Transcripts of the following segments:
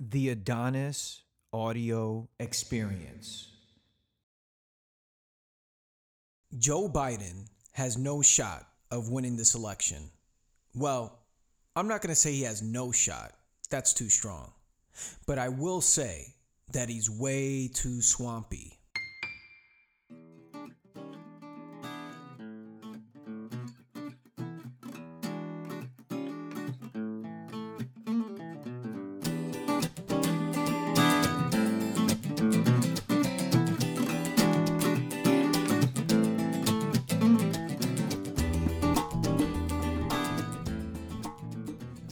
The Adonis Audio Experience. Joe Biden has no shot of winning this election. Well, I'm not going to say he has no shot. That's too strong. But I will say that he's way too swampy.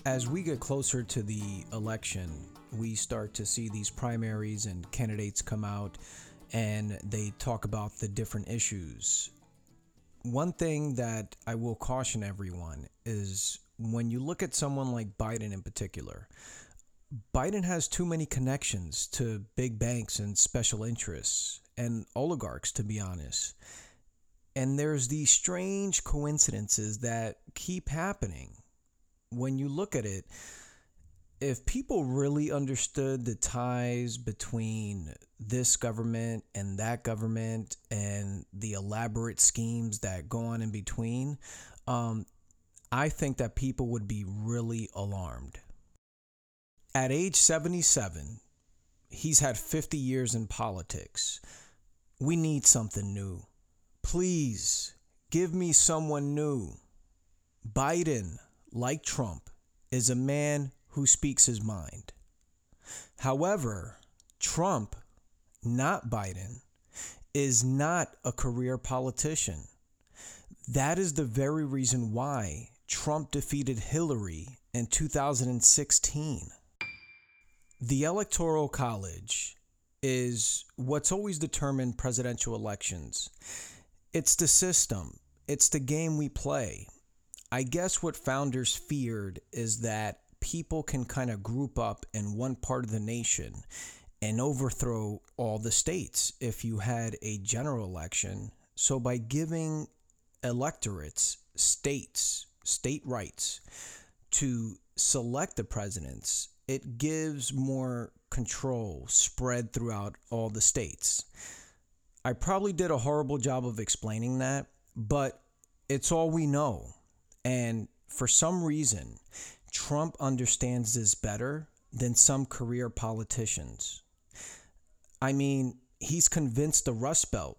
As we get closer to the election, we start to see these primaries and candidates come out and they talk about the different issues. One thing that I will caution everyone is when you look at someone like Biden in particular, Biden has too many connections to big banks and special interests and oligarchs, to be honest. And there's these strange coincidences that keep happening when you look at it, if people really understood the ties between this government and that government and the elaborate schemes that go on in between, um, I think that people would be really alarmed. At age 77, he's had 50 years in politics. We need something new. Please give me someone new. Biden, like Trump, is a man who speaks his mind. However, Trump, not Biden, is not a career politician. That is the very reason why Trump defeated Hillary in 2016. The Electoral College is what's always determined presidential elections. It's the system, it's the game we play. I guess what founders feared is that people can kind of group up in one part of the nation and overthrow all the states if you had a general election. So, by giving electorates states, state rights to select the presidents, it gives more control spread throughout all the states. I probably did a horrible job of explaining that, but it's all we know. And for some reason, Trump understands this better than some career politicians. I mean, he's convinced the Rust Belt,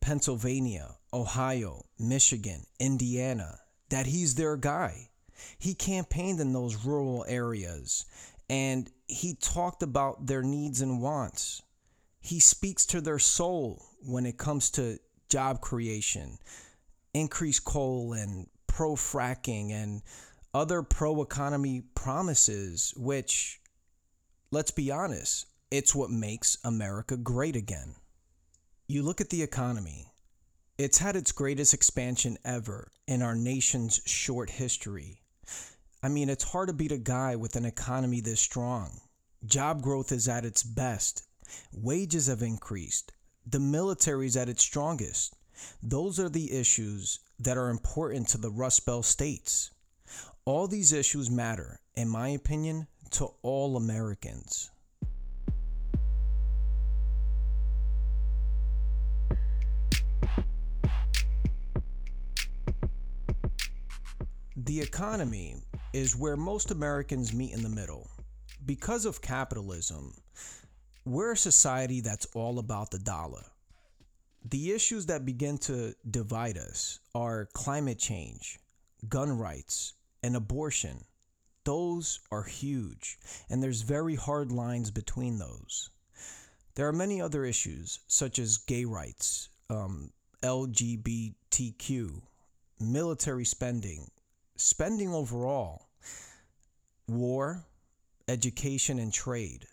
Pennsylvania, Ohio, Michigan, Indiana, that he's their guy. He campaigned in those rural areas and he talked about their needs and wants. He speaks to their soul when it comes to job creation, increased coal and pro fracking and other pro economy promises, which, let's be honest, it's what makes America great again. You look at the economy, it's had its greatest expansion ever in our nation's short history. I mean, it's hard to beat a guy with an economy this strong. Job growth is at its best, wages have increased, the military is at its strongest. Those are the issues that are important to the Rust Belt states. All these issues matter, in my opinion, to all Americans. The economy is where most Americans meet in the middle. Because of capitalism, we're a society that's all about the dollar. The issues that begin to divide us are climate change, gun rights, and abortion. Those are huge, and there's very hard lines between those. There are many other issues, such as gay rights, um, LGBTQ, military spending, spending overall, war, education, and trade.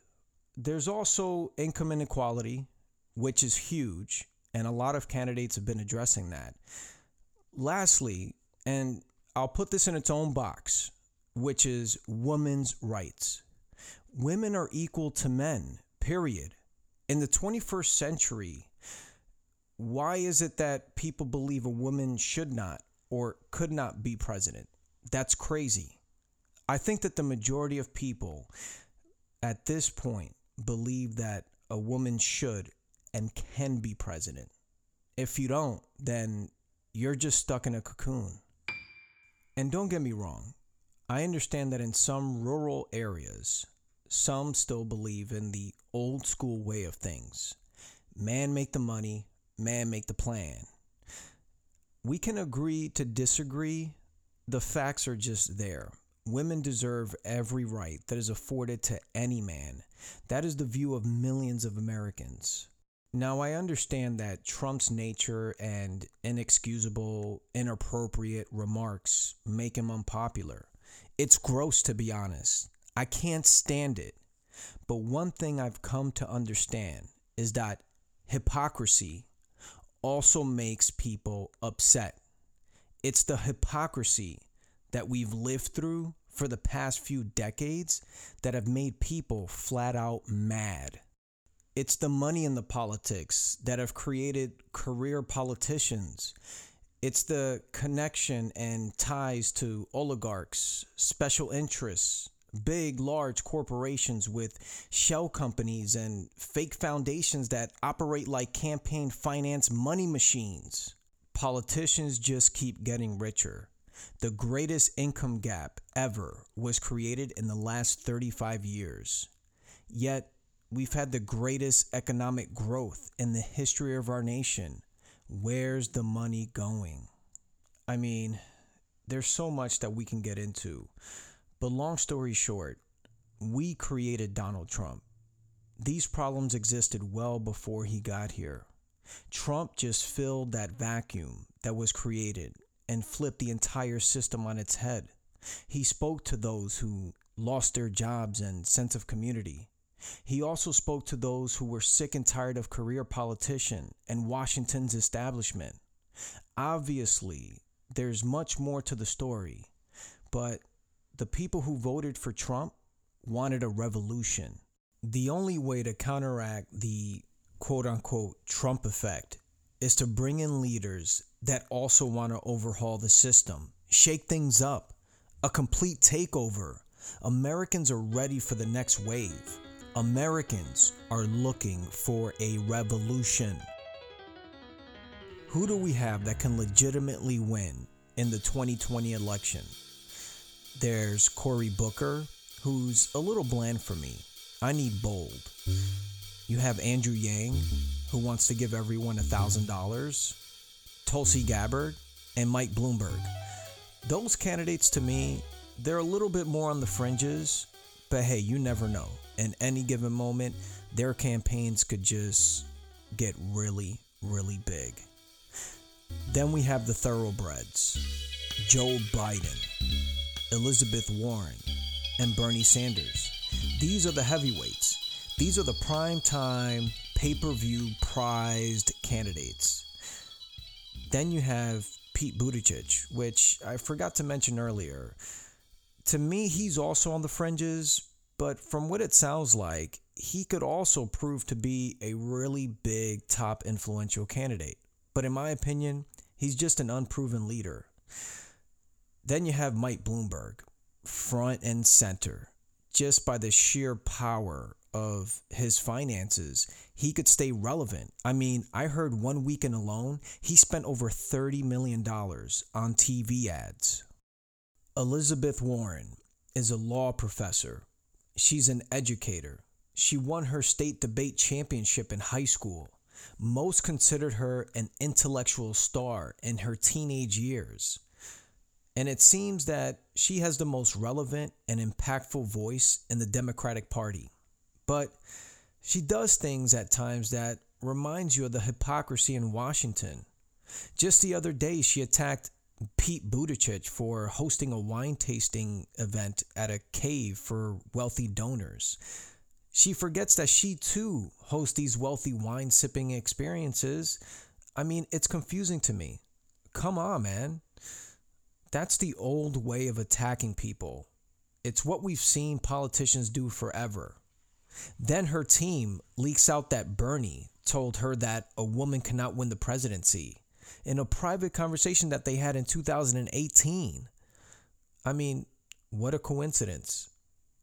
There's also income inequality, which is huge, and a lot of candidates have been addressing that. Lastly, and I'll put this in its own box, which is women's rights. Women are equal to men, period. In the 21st century, why is it that people believe a woman should not or could not be president? That's crazy. I think that the majority of people at this point, believe that a woman should and can be president. If you don't, then you're just stuck in a cocoon. And don't get me wrong, I understand that in some rural areas, some still believe in the old school way of things man make the money, man make the plan. We can agree to disagree. The facts are just there. Women deserve every right that is afforded to any man. That is the view of millions of Americans. Now, I understand that Trump's nature and inexcusable, inappropriate remarks make him unpopular. It's gross, to be honest. I can't stand it. But one thing I've come to understand is that hypocrisy also makes people upset. It's the hypocrisy that we've lived through for the past few decades that have made people flat out mad. It's the money in the politics that have created career politicians. It's the connection and ties to oligarchs, special interests, big, large corporations with shell companies and fake foundations that operate like campaign finance money machines. Politicians just keep getting richer. The greatest income gap ever was created in the last 35 years. Yet, We've had the greatest economic growth in the history of our nation. Where's the money going? I mean, there's so much that we can get into. But long story short, we created Donald Trump. These problems existed well before he got here. Trump just filled that vacuum that was created and flipped the entire system on its head. He spoke to those who lost their jobs and sense of community. He also spoke to those who were sick and tired of career politician and Washington's establishment. Obviously, there's much more to the story, but the people who voted for Trump wanted a revolution. The only way to counteract the quote unquote Trump effect is to bring in leaders that also want to overhaul the system, shake things up, a complete takeover. Americans are ready for the next wave. Americans are looking for a revolution. Who do we have that can legitimately win in the 2020 election? There's Cory Booker, who's a little bland for me. I need bold. You have Andrew Yang, who wants to give everyone $1,000, Tulsi Gabbard, and Mike Bloomberg. Those candidates to me, they're a little bit more on the fringes, but hey, you never know in any given moment, their campaigns could just get really, really big. Then we have the thoroughbreds Joe Biden, Elizabeth Warren, and Bernie Sanders. These are the heavyweights. These are the prime time, pay per view prized candidates. Then you have Pete Buttigieg, which I forgot to mention earlier. To me, he's also on the fringes, but from what it sounds like, he could also prove to be a really big, top influential candidate. But in my opinion, he's just an unproven leader. Then you have Mike Bloomberg, front and center. Just by the sheer power of his finances, he could stay relevant. I mean, I heard one weekend alone, he spent over $30 million on TV ads. Elizabeth Warren is a law professor She's an educator. She won her state debate championship in high school. Most considered her an intellectual star in her teenage years. And it seems that she has the most relevant and impactful voice in the Democratic Party. But she does things at times that reminds you of the hypocrisy in Washington. Just the other day, she attacked Pete Buttigieg for hosting a wine tasting event at a cave for wealthy donors. She forgets that she too hosts these wealthy wine sipping experiences. I mean, it's confusing to me. Come on, man. That's the old way of attacking people. It's what we've seen politicians do forever. Then her team leaks out that Bernie told her that a woman cannot win the presidency in a private conversation that they had in 2018. I mean, what a coincidence.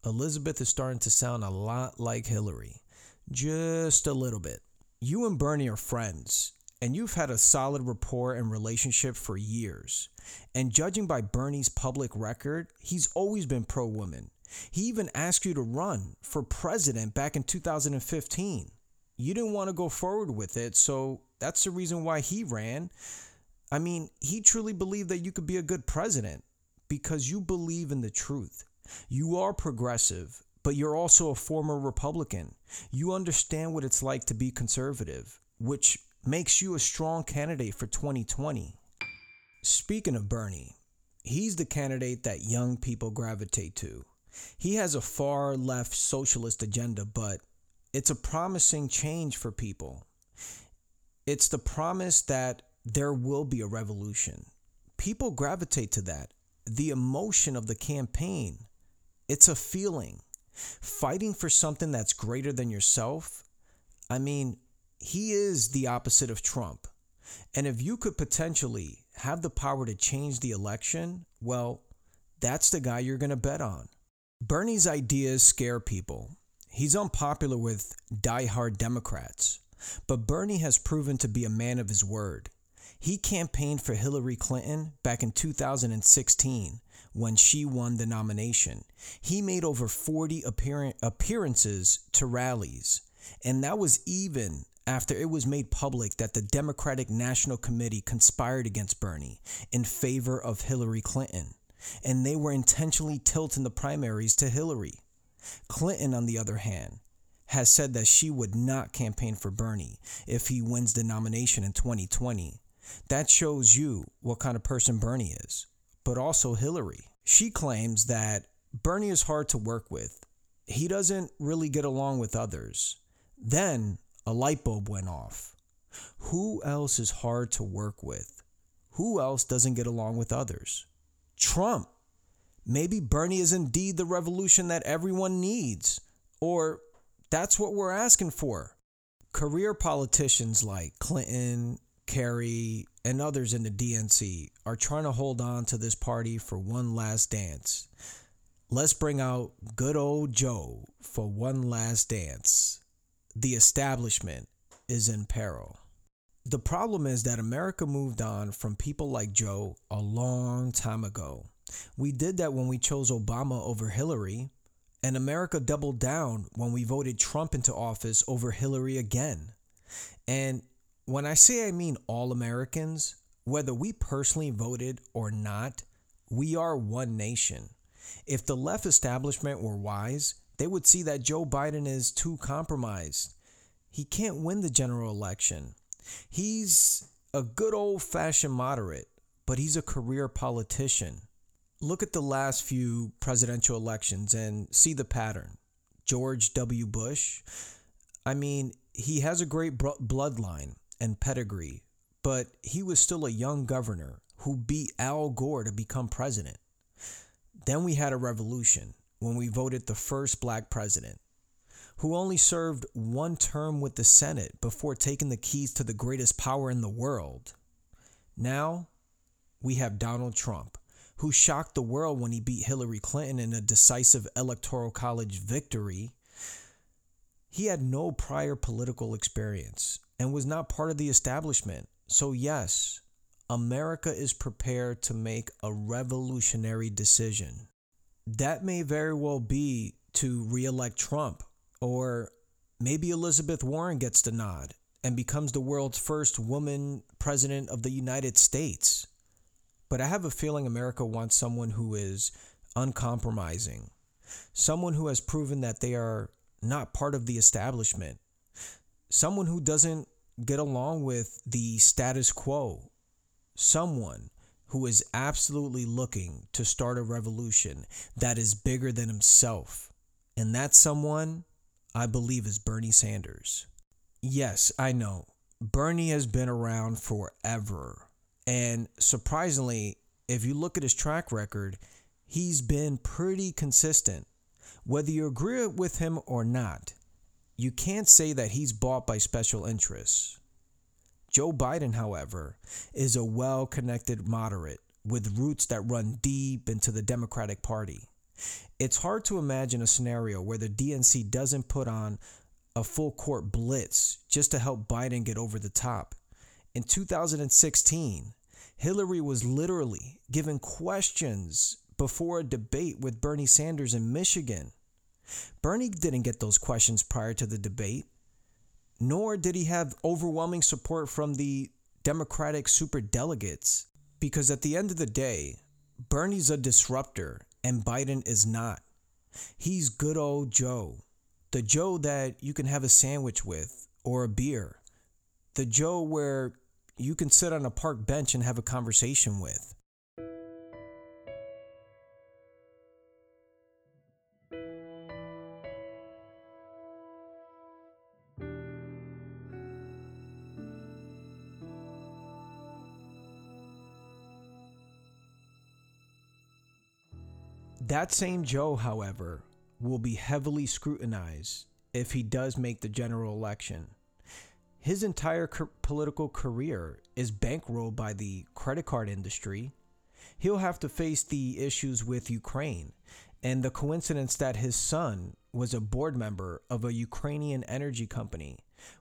Elizabeth is starting to sound a lot like Hillary. Just a little bit. You and Bernie are friends, and you've had a solid rapport and relationship for years. And judging by Bernie's public record, he's always been pro woman. He even asked you to run for president back in 2015. You didn't want to go forward with it, so that's the reason why he ran. I mean, he truly believed that you could be a good president because you believe in the truth. You are progressive, but you're also a former Republican. You understand what it's like to be conservative, which makes you a strong candidate for 2020. Speaking of Bernie, he's the candidate that young people gravitate to. He has a far left socialist agenda, but it's a promising change for people. It's the promise that there will be a revolution. People gravitate to that. The emotion of the campaign, it's a feeling. Fighting for something that's greater than yourself. I mean, he is the opposite of Trump. And if you could potentially have the power to change the election, well, that's the guy you're going to bet on. Bernie's ideas scare people. He's unpopular with die-hard Democrats, but Bernie has proven to be a man of his word. He campaigned for Hillary Clinton back in 2016 when she won the nomination. He made over 40 appearances to rallies, and that was even after it was made public that the Democratic National Committee conspired against Bernie in favor of Hillary Clinton, and they were intentionally tilting the primaries to Hillary. Clinton, on the other hand, has said that she would not campaign for Bernie if he wins the nomination in 2020. That shows you what kind of person Bernie is, but also Hillary. She claims that Bernie is hard to work with. He doesn't really get along with others. Then a light bulb went off. Who else is hard to work with? Who else doesn't get along with others? Trump. Maybe Bernie is indeed the revolution that everyone needs, or that's what we're asking for. Career politicians like Clinton, Kerry, and others in the DNC are trying to hold on to this party for one last dance. Let's bring out good old Joe for one last dance the establishment is in peril. The problem is that America moved on from people like Joe a long time ago. We did that when we chose Obama over Hillary, and America doubled down when we voted Trump into office over Hillary again. And when I say I mean all Americans, whether we personally voted or not, we are one nation. If the left establishment were wise, they would see that Joe Biden is too compromised. He can't win the general election. He's a good old fashioned moderate, but he's a career politician. Look at the last few presidential elections and see the pattern. George W. Bush, I mean, he has a great bloodline and pedigree, but he was still a young governor who beat Al Gore to become president. Then we had a revolution when we voted the first black president, who only served one term with the Senate before taking the keys to the greatest power in the world. Now, we have Donald Trump, who shocked the world when he beat Hillary Clinton in a decisive electoral college victory. He had no prior political experience and was not part of the establishment. So, yes, America is prepared to make a revolutionary decision that may very well be to reelect Trump, or maybe Elizabeth Warren gets the nod and becomes the world's first woman president of the United States. But I have a feeling America wants someone who is uncompromising, someone who has proven that they are not part of the establishment, someone who doesn't get along with the status quo, someone who is absolutely looking to start a revolution that is bigger than himself. And that someone, I believe, is Bernie Sanders. Yes, I know. Bernie has been around forever. And surprisingly, if you look at his track record, he's been pretty consistent. Whether you agree with him or not, you can't say that he's bought by special interests. Joe Biden, however, is a well connected moderate with roots that run deep into the Democratic Party. It's hard to imagine a scenario where the DNC doesn't put on a full court blitz just to help Biden get over the top. In 2016, Hillary was literally given questions before a debate with Bernie Sanders in Michigan. Bernie didn't get those questions prior to the debate, nor did he have overwhelming support from the Democratic superdelegates. Because at the end of the day, Bernie's a disruptor and Biden is not. He's good old Joe. The Joe that you can have a sandwich with or a beer. The Joe where you can sit on a park bench and have a conversation with. That same Joe, however, will be heavily scrutinized if he does make the general election. His entire co- political career is bankrolled by the credit card industry. He'll have to face the issues with Ukraine and the coincidence that his son was a board member of a Ukrainian energy company,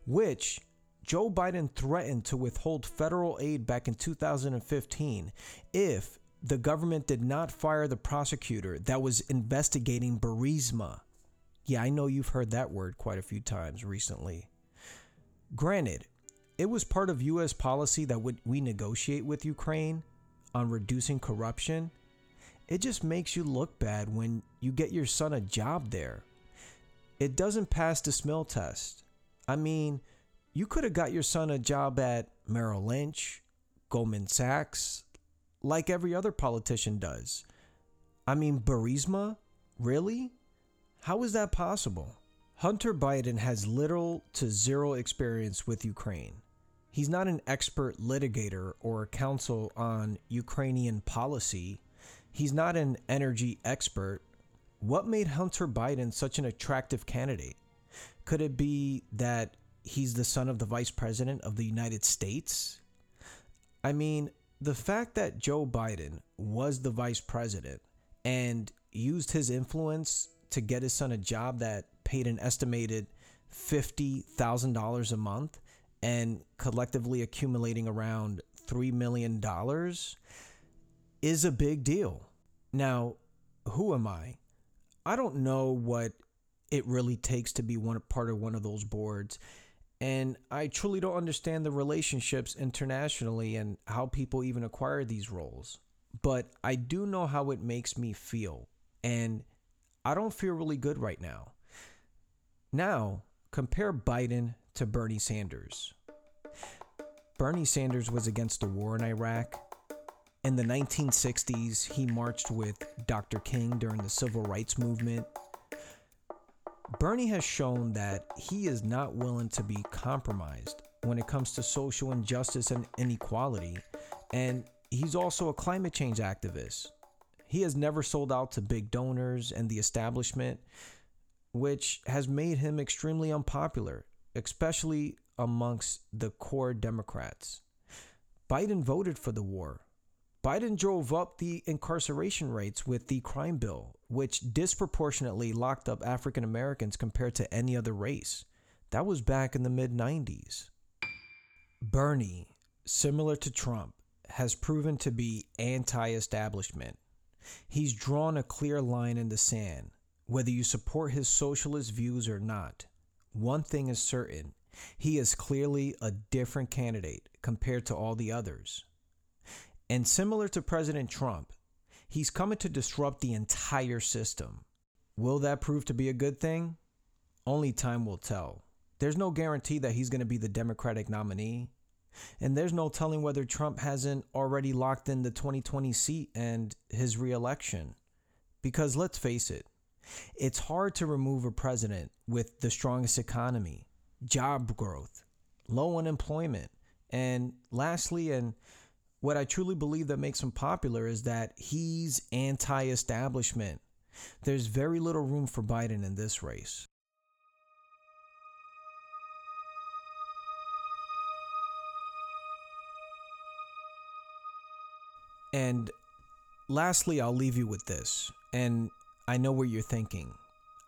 which Joe Biden threatened to withhold federal aid back in 2015 if the government did not fire the prosecutor that was investigating Burisma. Yeah, I know you've heard that word quite a few times recently. Granted, it was part of U.S. policy that we negotiate with Ukraine on reducing corruption. It just makes you look bad when you get your son a job there. It doesn't pass the smell test. I mean, you could have got your son a job at Merrill Lynch, Goldman Sachs, like every other politician does. I mean, Burisma? Really? How is that possible? Hunter Biden has little to zero experience with Ukraine. He's not an expert litigator or counsel on Ukrainian policy. He's not an energy expert. What made Hunter Biden such an attractive candidate? Could it be that he's the son of the vice president of the United States? I mean, the fact that Joe Biden was the vice president and used his influence to get his son a job that paid an estimated $50,000 a month and collectively accumulating around $3 million is a big deal. Now, who am I? I don't know what it really takes to be one part of one of those boards and I truly don't understand the relationships internationally and how people even acquire these roles. But I do know how it makes me feel. And I don't feel really good right now. Now, compare Biden to Bernie Sanders. Bernie Sanders was against the war in Iraq. In the 1960s, he marched with Dr. King during the civil rights movement. Bernie has shown that he is not willing to be compromised when it comes to social injustice and inequality, and he's also a climate change activist. He has never sold out to big donors and the establishment, which has made him extremely unpopular, especially amongst the core Democrats. Biden voted for the war, Biden drove up the incarceration rates with the crime bill, which disproportionately locked up African Americans compared to any other race. That was back in the mid 90s. Bernie, similar to Trump, has proven to be anti establishment. He's drawn a clear line in the sand, whether you support his socialist views or not. One thing is certain he is clearly a different candidate compared to all the others. And similar to President Trump, he's coming to disrupt the entire system. Will that prove to be a good thing? Only time will tell. There's no guarantee that he's going to be the Democratic nominee. And there's no telling whether Trump hasn't already locked in the 2020 seat and his reelection. Because let's face it, it's hard to remove a president with the strongest economy, job growth, low unemployment, and lastly, and what I truly believe that makes him popular is that he's anti establishment. There's very little room for Biden in this race. And lastly, I'll leave you with this. And I know what you're thinking.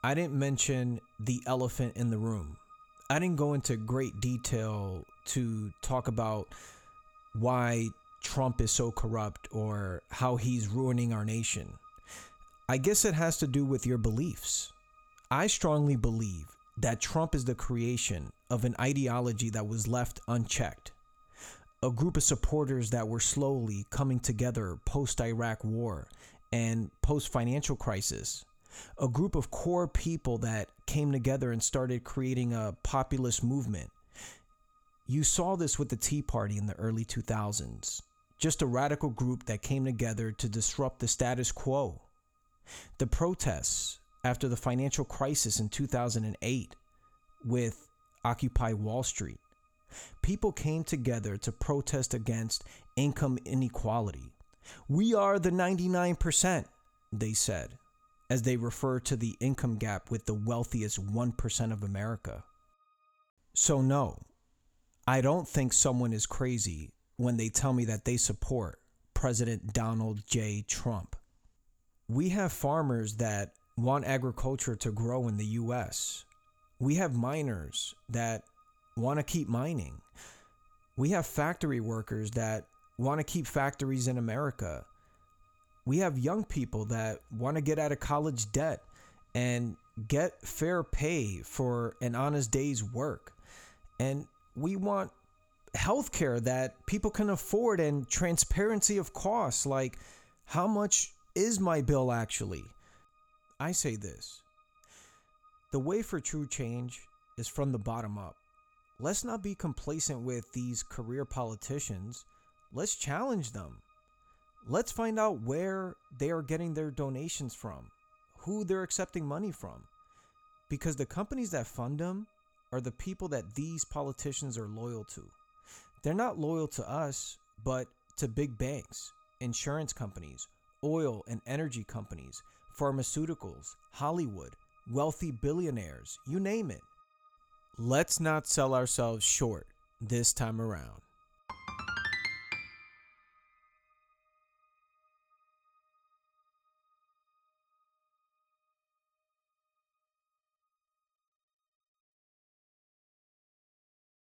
I didn't mention the elephant in the room. I didn't go into great detail to talk about why Trump is so corrupt or how he's ruining our nation. I guess it has to do with your beliefs. I strongly believe that Trump is the creation of an ideology that was left unchecked. A group of supporters that were slowly coming together post Iraq war and post financial crisis. A group of core people that came together and started creating a populist movement. You saw this with the Tea Party in the early 2000s. Just a radical group that came together to disrupt the status quo. The protests after the financial crisis in 2008 with Occupy Wall Street. People came together to protest against income inequality. We are the 99%, they said, as they refer to the income gap with the wealthiest 1% of America. So, no, I don't think someone is crazy when they tell me that they support President Donald J. Trump. We have farmers that want agriculture to grow in the US. We have miners that want to keep mining. We have factory workers that want to keep factories in America. We have young people that want to get out of college debt and get fair pay for an honest day's work. And we want healthcare that people can afford and transparency of costs like how much is my bill actually? I say this the way for true change is from the bottom up. Let's not be complacent with these career politicians. Let's challenge them. Let's find out where they are getting their donations from, who they're accepting money from. Because the companies that fund them are the people that these politicians are loyal to. They're not loyal to us, but to big banks, insurance companies, oil and energy companies, pharmaceuticals, Hollywood, wealthy billionaires, you name it. Let's not sell ourselves short this time around.